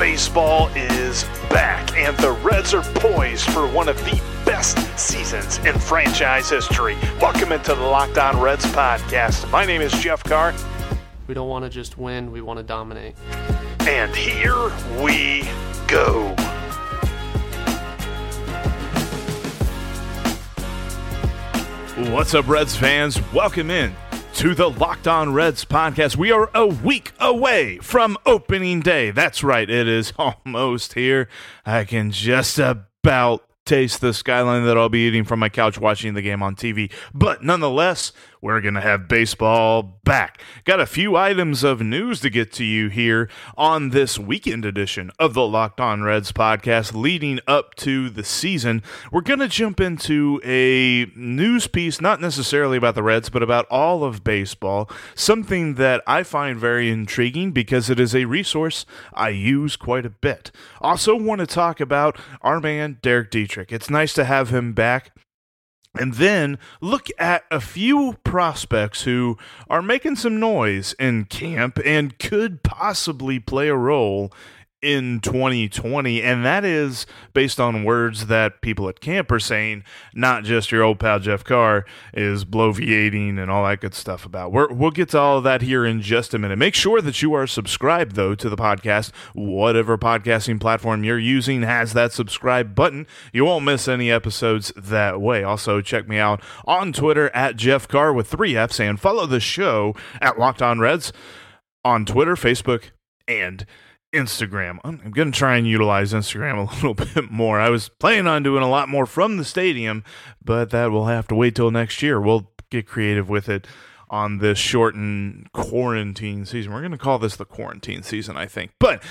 Baseball is back, and the Reds are poised for one of the best seasons in franchise history. Welcome into the Locked On Reds podcast. My name is Jeff Carr, We don't want to just win, we want to dominate. and here we go. What's up, Reds fans? Welcome in to the Locked On Reds podcast. We are a week away from opening day. That's right, it is almost here. I can just about taste the skyline that I'll be eating from my couch watching the game on TV. But nonetheless, we're going to have baseball back. Got a few items of news to get to you here on this weekend edition of the Locked On Reds podcast leading up to the season. We're going to jump into a news piece, not necessarily about the Reds, but about all of baseball. Something that I find very intriguing because it is a resource I use quite a bit. Also, want to talk about our man, Derek Dietrich. It's nice to have him back. And then look at a few prospects who are making some noise in camp and could possibly play a role in 2020. And that is based on words that people at camp are saying, not just your old pal Jeff Carr is bloviating and all that good stuff about. We're, we'll get to all of that here in just a minute. Make sure that you are subscribed, though, to the podcast. Whatever podcasting platform you're using has that subscribe button. You won't miss any episodes that way. Also, check me out on Twitter at Jeff Carr with three F's and follow the show at Locked On Reds on Twitter, Facebook, and Instagram. I'm, going to try and utilize Instagram a little bit more. I was planning on doing a lot more from the stadium, but that will have to wait till next year. We'll get creative with it on this shortened quarantine season. We're going to call this the quarantine season, I think. But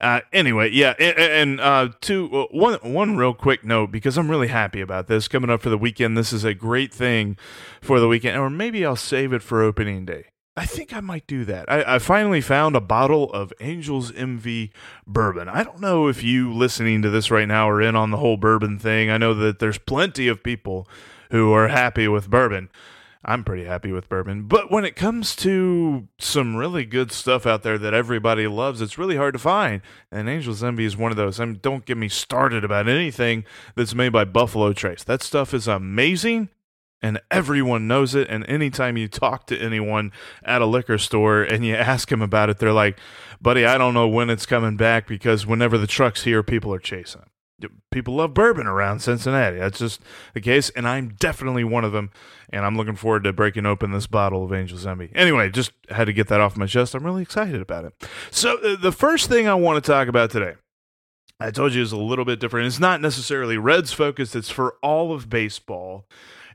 uh, anyway, yeah, and, and uh, two, uh, one, one real quick note because I'm really happy about this coming up for the weekend. This is a great thing for the weekend, or maybe I'll save it for opening day. I think I might do that. I, I, finally found a bottle of Angel's Envy bourbon. I don't know if you listening to this right now are in on the whole bourbon thing. I know that there's plenty of people who are happy with bourbon. I'm pretty happy with bourbon. But when it comes to some really good stuff out there that everybody loves, it's really hard to find. And Angels Envy is one of those. I mean, don't get me started about anything that's made by Buffalo Trace. That stuff is amazing and everyone knows it. And anytime you talk to anyone at a liquor store and you ask them about it, they're like, buddy, I don't know when it's coming back because whenever the truck's here, people are chasing them. People love bourbon around Cincinnati. That's just the case, and I'm definitely one of them. And I'm looking forward to breaking open this bottle of Angel's Envy. Anyway, just had to get that off my chest. I'm really excited about it. So, uh, the first thing I want to talk about today, I told you, is a little bit different. It's not necessarily Reds focused, it's for all of baseball.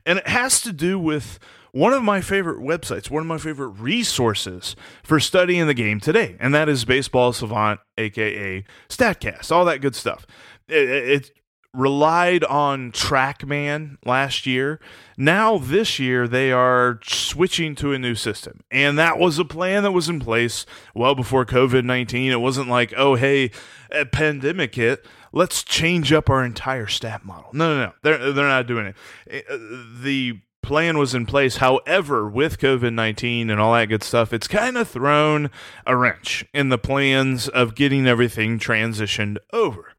And it has to do with one of my favorite websites, one of my favorite resources for studying the game today, and that is Baseball Savant, aka StatCast, all that good stuff. It, it relied on TrackMan last year. Now, this year, they are switching to a new system. And that was a plan that was in place well before COVID 19. It wasn't like, oh, hey, a pandemic hit let's change up our entire stat model. No, no, no. They're they're not doing it. Uh, the plan was in place. However, with COVID 19 and all that good stuff, it's kind of thrown a wrench in the plans of getting everything transitioned over.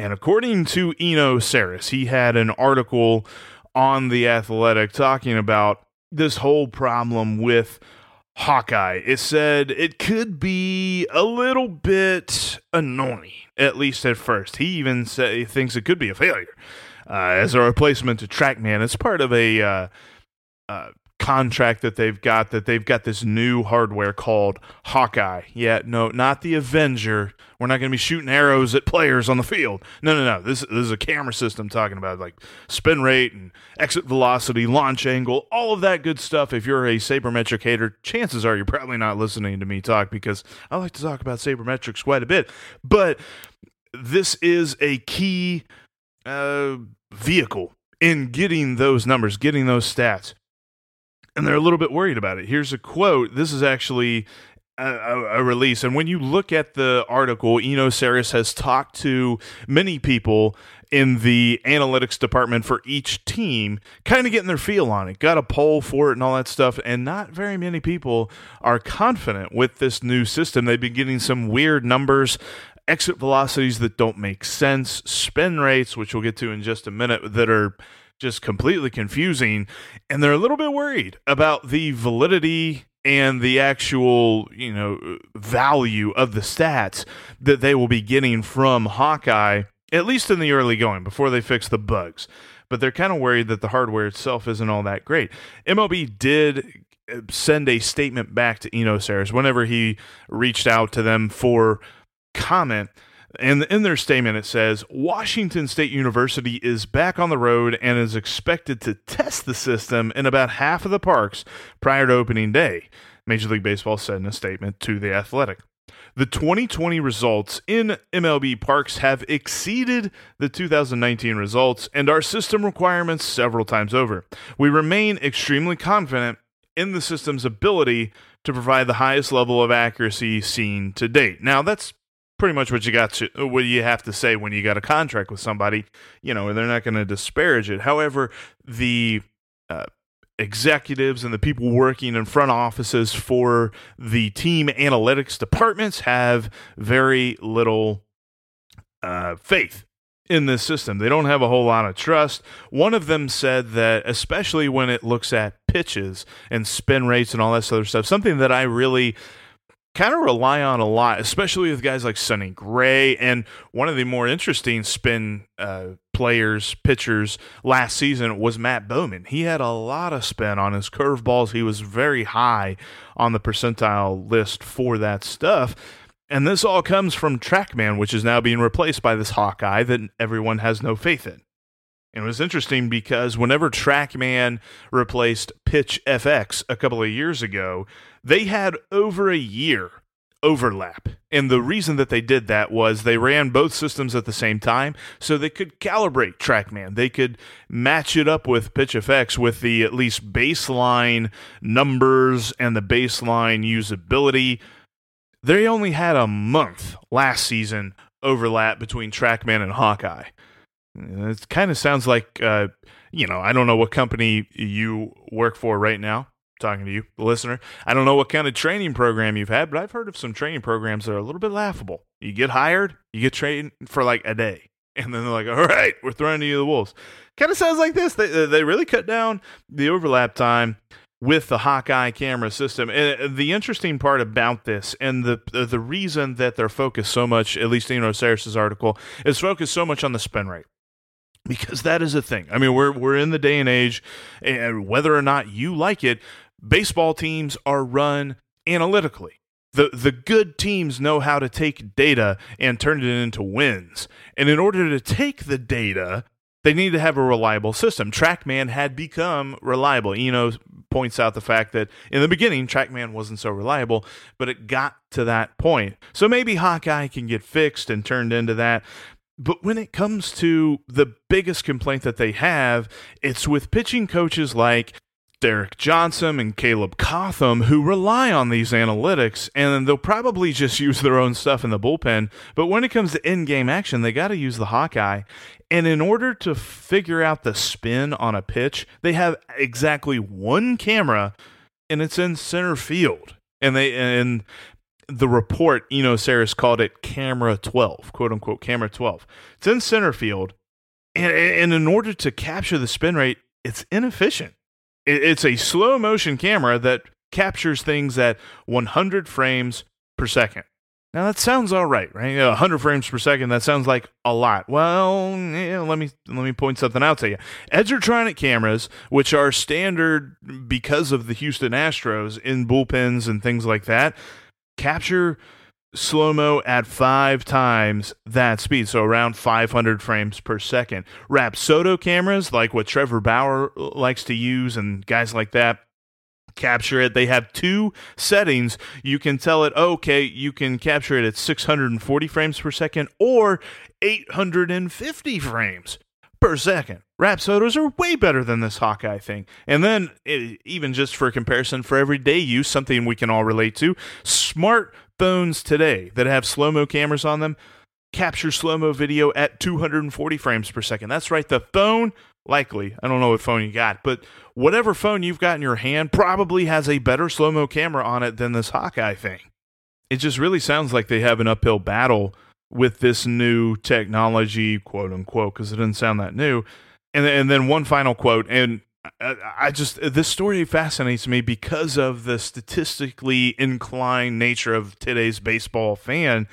And according to Eno Sarris, he had an article on The Athletic talking about this whole problem with Hawkeye. It said it could be a little bit annoying, at least at first. He even say, he thinks it could be a failure uh, as a replacement to TrackMan. It's part of a uh, uh, contract that they've got that they've got this new hardware called Hawkeye. Yeah, no, not the Avenger. We're not going to be shooting arrows at players on the field. No, no, no. This, this is a camera system talking about like spin rate and exit velocity, launch angle, all of that good stuff. If you're a sabermetric hater, chances are you're probably not listening to me talk because I like to talk about sabermetrics quite a bit. But this is a key uh, vehicle in getting those numbers, getting those stats. And they're a little bit worried about it. Here's a quote. This is actually a, a, release. And when you look at the article, Eno Sarris has talked to many people in the analytics department for each team, kind of getting their feel on it. Got a poll for it and all that stuff. And not very many people are confident with this new system. They've been getting some weird numbers exit velocities that don't make sense, spin rates, which we'll get to in just a minute, that are just completely confusing. And they're a little bit worried about the validity and the actual, you know, value of the stats that they will be getting from Hawkeye, at least in the early going before they fix the bugs. But they're kind of worried that the hardware itself isn't all that great. MLB did uh, send a statement back to Eno Sarris whenever he reached out to them for comment. And in their statement, it says Washington State University is back on the road and is expected to test the system in about half of the parks prior to opening day. Major League Baseball said in a statement to The Athletic. The 2020 results in MLB parks have exceeded the 2019 results and our system requirements several times over. We remain extremely confident in the system's ability to provide the highest level of accuracy seen to date. Now, that's pretty much what you got to what you have to say when you got a contract with somebody you know they're not going to disparage it however the uh, executives and the people working in front offices for the team analytics departments have very little uh, faith in this system. They don't have a whole lot of trust. One of them said that, especially when it looks at pitches and spin rates and all that other stuff, something that I really kind of rely on a lot, especially with guys like Sonny Gray and one of the more interesting spin uh, players, pitchers last season was Matt Bowman. He had a lot of spin on his curveballs. He was very high on the percentile list for that stuff. And this all comes from TrackMan, which is now being replaced by this Hawkeye that everyone has no faith in. And it was interesting because whenever TrackMan replaced Pitch FX a couple of years ago, they had over a year overlap. And the reason that they did that was they ran both systems at the same time so they could calibrate TrackMan. They could match it up with PitchFX with the at least baseline numbers and the baseline usability. They only had a month last season overlap between TrackMan and Hawkeye. It kind of sounds like, uh, you know, I don't know what company you work for right now. Talking to you, the listener. I don't know what kind of training program you've had, but I've heard of some training programs that are a little bit laughable. You get hired, you get trained for like a day, and then they're like, "All right, we're throwing you the wolves." Kind of sounds like this. They they really cut down the overlap time with the Hawkeye camera system. And uh, the interesting part about this, and the the reason that they're focused so much, at least in Eno Sarris's article, is focused so much on the spin rate because that is a thing. I mean, we're we're in the day and age, and whether or not you like it, baseball teams are run analytically. The the good teams know how to take data and turn it into wins. And in order to take the data, they need to have a reliable system. TrackMan had become reliable. Eno points out the fact that in the beginning, TrackMan wasn't so reliable, but it got to that point. So maybe Hawkeye can get fixed and turned into that. But when it comes to the biggest complaint that they have, it's with pitching coaches like Derek Johnson and Caleb Cotham who rely on these analytics and they'll probably just use their own stuff in the bullpen. But when it comes to in game action, they got to use the Hawkeye. And in order to figure out the spin on a pitch, they have exactly one camera and it's in center field. And they and the report, Eno Sarris called it camera 12, quote unquote, camera 12. It's in center field. And, and in order to capture the spin rate, it's inefficient. It's a slow motion camera that captures things at 100 frames per second. Now that sounds all right, right? 100 frames per second. That sounds like a lot. Well, yeah, let me let me point something out to you. Edgertronic cameras, which are standard because of the Houston Astros in bullpens and things like that, capture slow mo at five times that speed, so around 500 frames per second. Rapsodo cameras, like what Trevor Bauer likes to use, and guys like that, capture it. They have two settings. You can tell it, okay, you can capture it at 640 frames per second or 850 frames per second. Rapsodos are way better than this Hawkeye thing. And then, it, even just for comparison, for everyday use, something we can all relate to, smartphones today that have slow mo cameras on them capture slow mo video at 240 frames per second. That's right, the phone, likely, I don't know what phone you got, but whatever phone you've got in your hand probably has a better slow mo camera on it than this Hawkeye thing. It just really sounds like they have an uphill battle with this new technology, quote unquote, because it doesn't sound that new. And, and then one final quote, and I, I just this story fascinates me because of the statistically inclined nature of today's baseball fan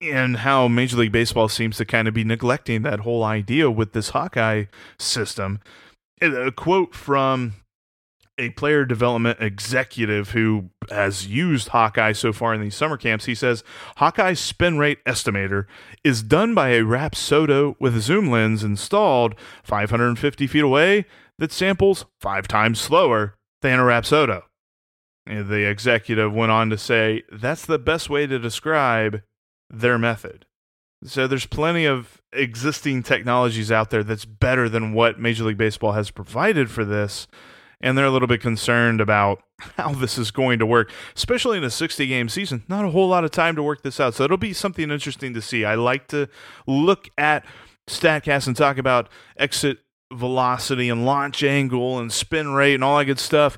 and how Major League Baseball seems to kind of be neglecting that whole idea with this Hawkeye system. A quote from a player development executive who has used Hawkeye so far in these summer camps. He says Hawkeye's spin rate estimator is done by a Rapsodo with a zoom lens installed 550 feet away that samples five times slower than a Rapsodo. The executive went on to say that's the best way to describe their method. So there's plenty of existing technologies out there that's better than what Major League Baseball has provided for this. And they're a little bit concerned about how this is going to work, especially in a 60 game season. Not a whole lot of time to work this out. So it'll be something interesting to see. I like to look at StatCast and talk about exit velocity and launch angle and spin rate and all that good stuff.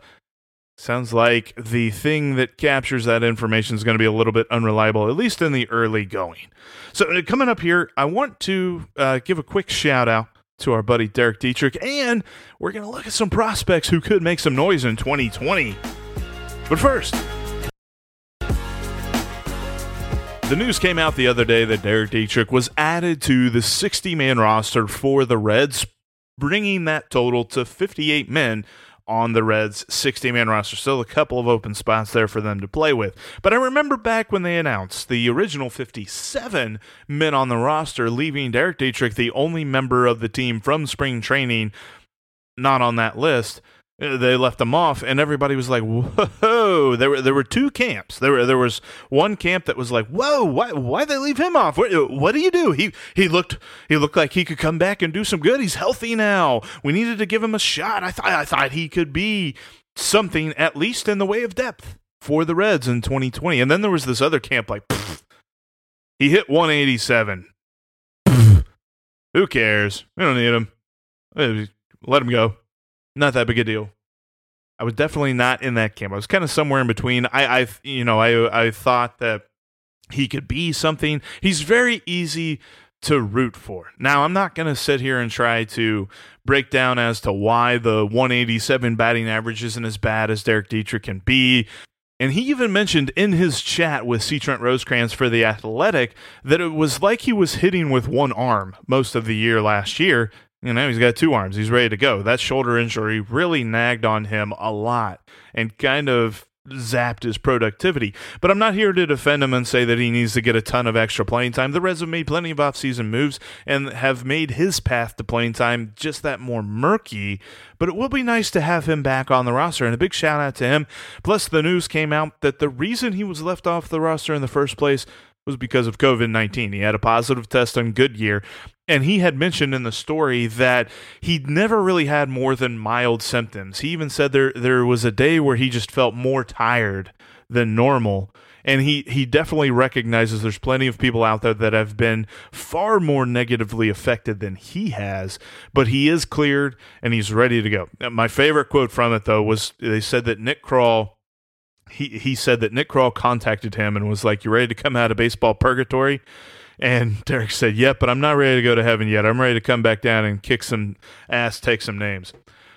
Sounds like the thing that captures that information is going to be a little bit unreliable, at least in the early going. So, uh, coming up here, I want to uh, give a quick shout out to our buddy Derek Dietrich, and we're going to look at some prospects who could make some noise in 2020. But first, the news came out the other day that Derek Dietrich was added to the 60 man roster for the Reds, bringing that total to 58 men on the Reds 60 man roster. Still a couple of open spots there for them to play with. But I remember back when they announced the original 57 men on the roster, leaving Derek Dietrich the only member of the team from spring training not on that list they left them off, and everybody was like, "Whoa!" There were there were two camps. There were there was one camp that was like, "Whoa! Why why they leave him off? What, what do you do? He he looked he looked like he could come back and do some good. He's healthy now. We needed to give him a shot. I thought I thought he could be something at least in the way of depth for the Reds in 2020. And then there was this other camp like, he hit 187. who cares? We don't need him. Let him go not that big a deal. I was definitely not in that camp. I was kind of somewhere in between. I, I, you know, I, I thought that he could be something. He's very easy to root for. Now, I'm not going to sit here and try to break down as to why the 187 batting average isn't as bad as Derek Dietrich can be. And he even mentioned in his chat with C. Trent Rosecrans for The Athletic that it was like he was hitting with one arm most of the year last year. You know, he's got two arms. He's ready to go. That shoulder injury really nagged on him a lot and kind of zapped his productivity. But I'm not here to defend him and say that he needs to get a ton of extra playing time. The Reds have made plenty of offseason moves and have made his path to playing time just that more murky. But it will be nice to have him back on the roster. And a big shout out to him. Plus, the news came out that the reason he was left off the roster in the first place was because of COVID 19. He had a positive test on Goodyear, and he had mentioned in the story that he'd never really had more than mild symptoms. He even said there there was a day where he just felt more tired than normal. And he, he definitely recognizes there's plenty of people out there that have been far more negatively affected than he has, but he is cleared and he's ready to go. My favorite quote from it, though, was they said that Nick Krall he he said that Nick Krall contacted him and was like, "You ready to come out of baseball purgatory?" And Derek said, "Yep, but I'm not ready to go to heaven yet. I'm ready to come back down and kick some ass, take some names."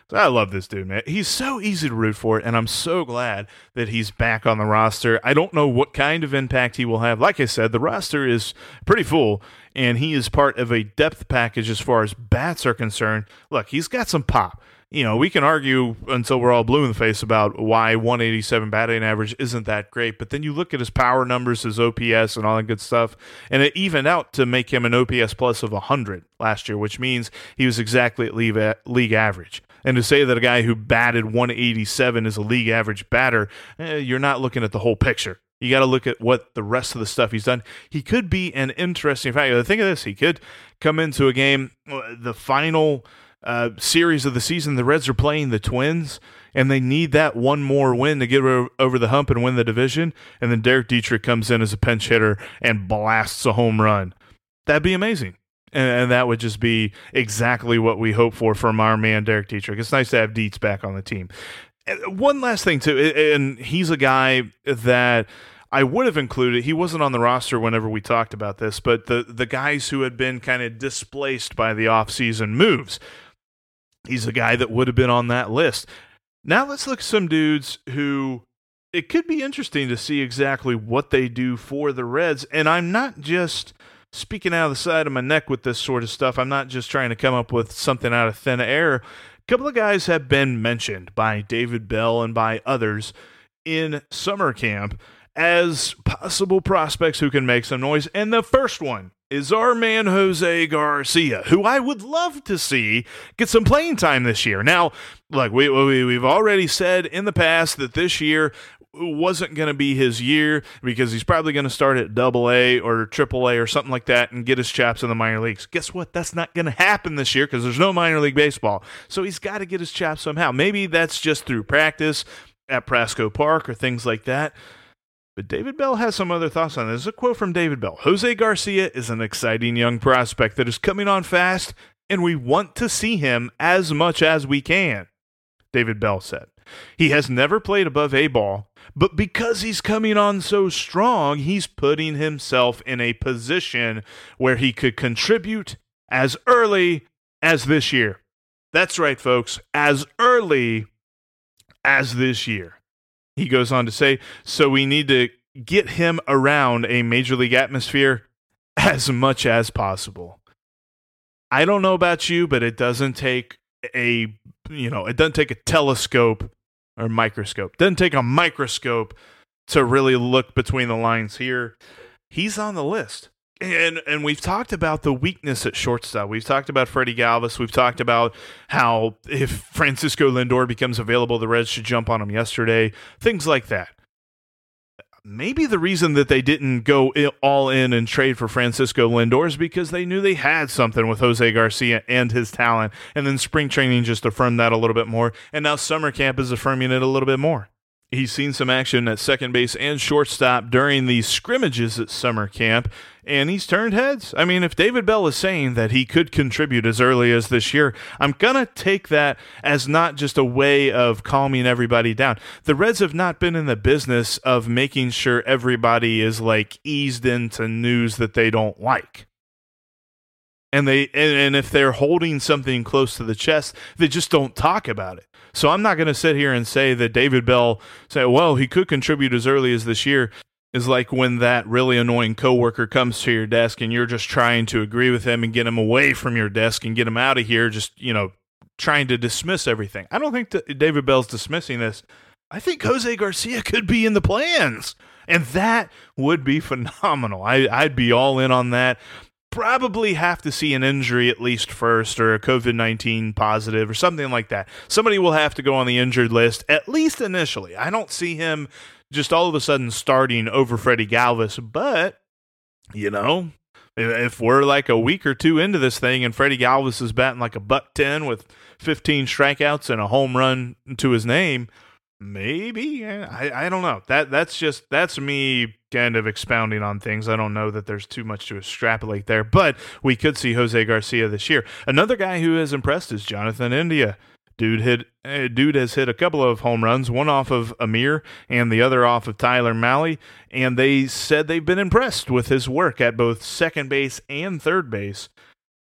So I love this dude, man. He's so easy to root for, and I'm so glad that he's back on the roster. I don't know what kind of impact he will have. Like I said, the roster is pretty full, and he is part of a depth package as far as bats are concerned. Look, he's got some pop you know, we can argue until we're all blue in the face about why 187 batting average isn't that great. But then you look at his power numbers, his OPS, and all that good stuff, and it evened out to make him an OPS plus of 100 last year, which means he was exactly at league average. And to say that a guy who batted 187 is a league average batter, eh, you're not looking at the whole picture. You got to look at what the rest of the stuff he's done. He could be an interesting factor. Think of this: he could come into a game, uh, the final uh, series of the season. The Reds are playing the Twins, and they need that one more win to get over the hump and win the division. And then Derek Dietrich comes in as a pinch hitter and blasts a home run. That'd be amazing and, that would just be exactly what we hope for from our man Derek Dietrich. It's nice to have Dietz back on the team. One last thing too, and he's a guy that I would have included. He wasn't on the roster whenever we talked about this, but the the guys who had been kind of displaced by the offseason moves. He's a guy that would have been on that list. Now let's look at some dudes who it could be interesting to see exactly what they do for the Reds. And I'm not just speaking out of the side of my neck with this sort of stuff. I'm not just trying to come up with something out of thin air. A couple of guys have been mentioned by David Bell and by others in summer camp as possible prospects who can make some noise. And the first one is our man Jose Garcia, who I would love to see get some playing time this year. Now, look, we, we we've already said in the past that this year wasn't going to be his year because he's probably going to start at double A or triple A or something like that and get his chops in the minor leagues. Guess what? That's not going to happen this year because there's no minor league baseball. So he's got to get his chops somehow. Maybe that's just through practice at Prasco Park or things like that. But David Bell has some other thoughts on this. A quote from David Bell Jose Garcia is an exciting young prospect that is coming on fast, and we want to see him as much as we can. David Bell said. He has never played above A ball, but because he's coming on so strong, he's putting himself in a position where he could contribute as early as this year. That's right, folks, as early as this year. He goes on to say, so we need to get him around a major league atmosphere as much as possible. I don't know about you, but it doesn't take a you know, it doesn't take a telescope or microscope. Doesn't take a microscope to really look between the lines here. He's on the list. And and we've talked about the weakness at shortstop. We've talked about Freddie Galvis. We've talked about how if Francisco Lindor becomes available, the Reds should jump on him yesterday. Things like that maybe the reason that they didn't go all in and trade for Francisco Lindor is because they knew they had something with Jose Garcia and his talent. And then spring training just affirmed that a little bit more. And now summer camp is affirming it a little bit more. He's seen some action at second base and shortstop during these scrimmages at summer camp, and he's turned heads. I mean, if David Bell is saying that he could contribute as early as this year, I'm going to take that as not just a way of calming everybody down. The Reds have not been in the business of making sure everybody is like eased into news that they don't like and they and, and, if they're holding something close to the chest they just don't talk about it so i'm not going to sit here and say that david bell say well he could contribute as early as this year. Is like when that really annoying coworker comes to your desk and you're just trying to agree with him and get him away from your desk and get him out of here just you know trying to dismiss everything. I don't think david bell's dismissing this. I think jose garcia could be in the plans and that would be phenomenal. I, I'd be all in on that probably have to see an injury at least first or a COVID 19 positive or something like that. Somebody will have to go on the injured list, at least initially. I don't see him just all of a sudden starting over Freddie Galvis, but, you know, if we're like a week or two into this thing and Freddie Galvis is batting like a buck 10 with 15 strikeouts and a home run to his name, maybe I, I don't know. That that's just that's me kind of expounding on things. I don't know that there's too much to extrapolate there but we could see jose garcia this year. Another guy who has impressed is jonathan india. Dude hit uh, dude has hit a couple of home runs one off of amir and the other off of tyler mahle and they said they've been impressed with his work at both second base and third base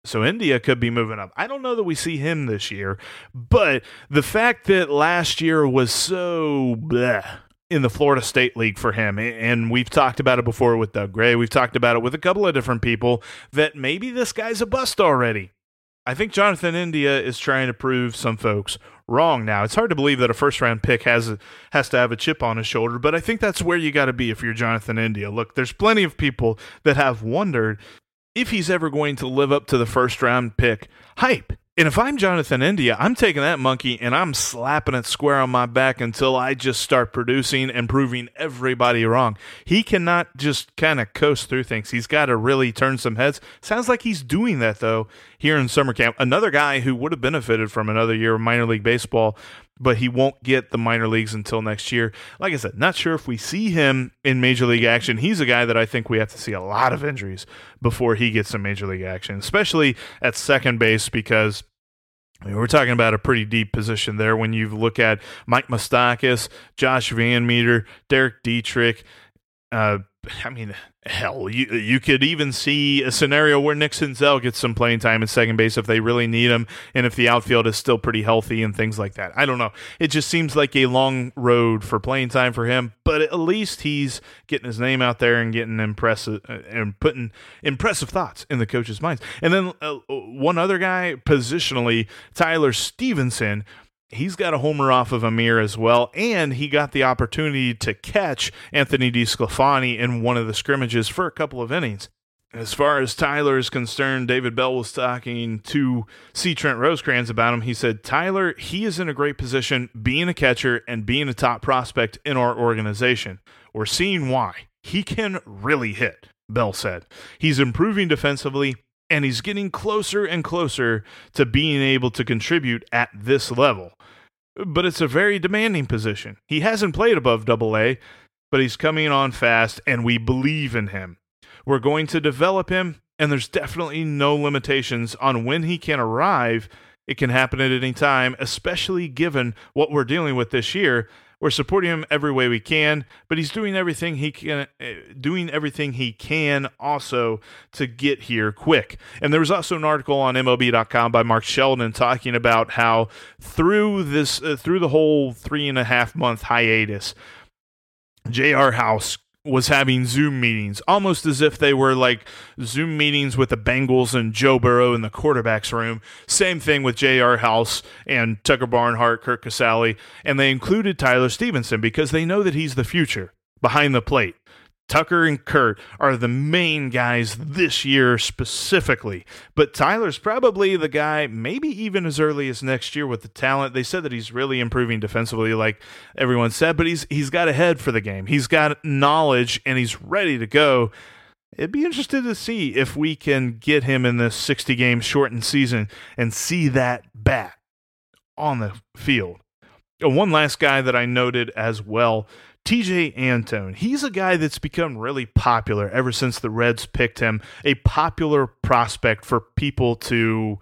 so India could be moving up. I don't know that we see him this year, but the fact that last year was so bleh in the Florida State League for him, and we've talked about it before with Doug Gray, we've talked about it with a couple of different people, that maybe this guy's a bust already. I think Jonathan India is trying to prove some folks wrong now. It's hard to believe that a first round pick has a, has to have a chip on his shoulder, but I think that's where you got to be if you're Jonathan India. Look, there's plenty of people that have wondered if he's ever going to live up to the first round pick hype. And if I'm Jonathan India, I'm taking that monkey and I'm slapping it square on my back until I just start producing and proving everybody wrong. He cannot just kind of coast through things. He's got to really turn some heads. Sounds like he's doing that, though, here in summer camp. Another guy who would have benefited from another year of minor league baseball but he won't get the minor leagues until next year. Like I said, not sure if we see him in major league action. He's a guy that I think we have to see a lot of injuries before he gets some major league action, especially at second base because I mean, we're talking about a pretty deep position there when you look at Mike Moustakas, Josh VanMeter, Derek Dietrich, uh, I mean, hell, you you could even see a scenario where Nick Senzel gets some playing time at second base if they really need him, and if the outfield is still pretty healthy and things like that. I don't know. It just seems like a long road for playing time for him, but at least he's getting his name out there and getting impressive uh, and putting impressive thoughts in the coaches' minds. And then uh, one other guy, positionally, Tyler Stephenson he's got a homer off of Amir as well, and he got the opportunity to catch Anthony DeSclafani in one of the scrimmages for a couple of innings. As far as Tyler is concerned, David Bell was talking to C. Trent Rosecrans about him. He said, Tyler, he is in a great position being a catcher and being a top prospect in our organization. We're seeing why. He can really hit, Bell said. He's improving defensively and he's getting closer and closer to being able to contribute at this level. But it's a very demanding position. He hasn't played above double A, but he's coming on fast, and we believe in him. We're going to develop him, and there's definitely no limitations on when he can arrive. It can happen at any time, especially given what we're dealing with this year we're supporting him every way we can, but he's doing everything he can, uh, doing everything he can also to get here quick. And there was also an article on MLB.com by Mark Sheldon talking about how through this, uh, through the whole three and a half month hiatus, J.R. House was having Zoom meetings, almost as if they were like Zoom meetings with the Bengals and Joe Burrow in the quarterback's room. Same thing with J.R. House and Tucker Barnhart, Curt Casali, and they included Tyler Stephenson because they know that he's the future behind the plate. Tucker and Curt are the main guys this year specifically, but Tyler's probably the guy, maybe even as early as next year with the talent. They said that he's really improving defensively, like everyone said, but he's he's got a head for the game. He's got knowledge and he's ready to go. It'd be interesting to see if we can get him in this 60 game shortened season and see that bat on the field. Uh, one last guy that I noted as well Tejay Antone. He's a guy that's become really popular ever since the Reds picked him, a popular prospect for people to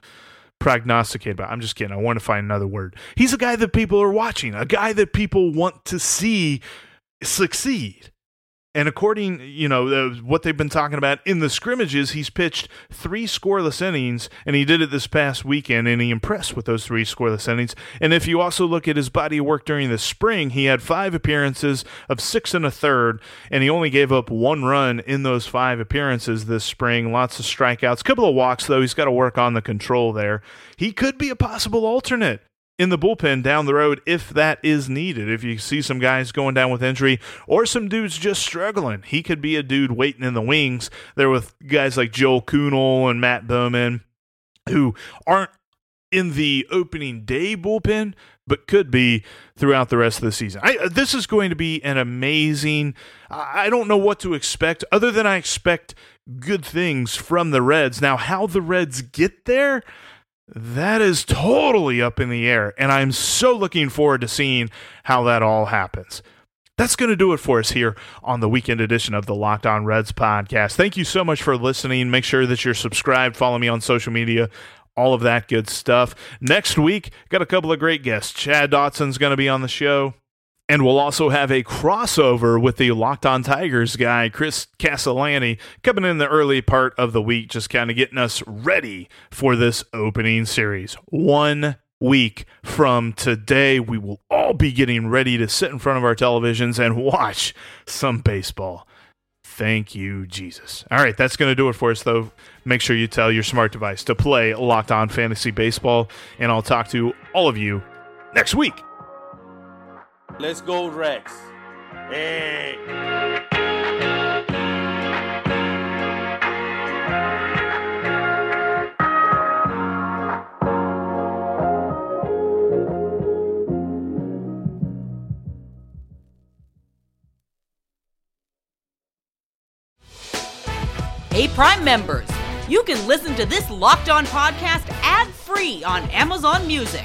prognosticate about. I'm just kidding. I want to find another word. He's a guy that people are watching, a guy that people want to see succeed. And according, you know, uh, what they've been talking about in the scrimmages, he's pitched three scoreless innings, and he did it this past weekend, and he impressed with those three scoreless innings. And if you also look at his body of work during the spring, he had five appearances of six and a third, and he only gave up one run in those five appearances this spring. Lots of strikeouts, couple of walks, though. He's got to work on the control there. He could be a possible alternate in the bullpen down the road if that is needed. If you see some guys going down with injury or some dudes just struggling, he could be a dude waiting in the wings there with guys like Joel Kuhnel and Matt Bowman who aren't in the opening day bullpen, but could be throughout the rest of the season. I, uh, this is going to be an amazing. I don't know what to expect other than I expect good things from the Reds. Now, how the Reds get there, that is totally up in the air. And I'm so looking forward to seeing how that all happens. That's going to do it for us here on the weekend edition of the Locked On Reds podcast. Thank you so much for listening. Make sure that you're subscribed, follow me on social media, all of that good stuff. Next week, got a couple of great guests. Chad Dotson's going to be on the show. And we'll also have a crossover with the Locked On Tigers guy, Chris Castellani, coming in the early part of the week, just kind of getting us ready for this opening series. One week from today, we will all be getting ready to sit in front of our televisions and watch some baseball. Thank you, Jesus. All right, that's going to do it for us, though. Make sure you tell your smart device to play Locked On Fantasy Baseball, and I'll talk to all of you next week. Let's go, Reds. Hey. Hey, Prime members, you can listen to this locked on podcast ad free on Amazon Music.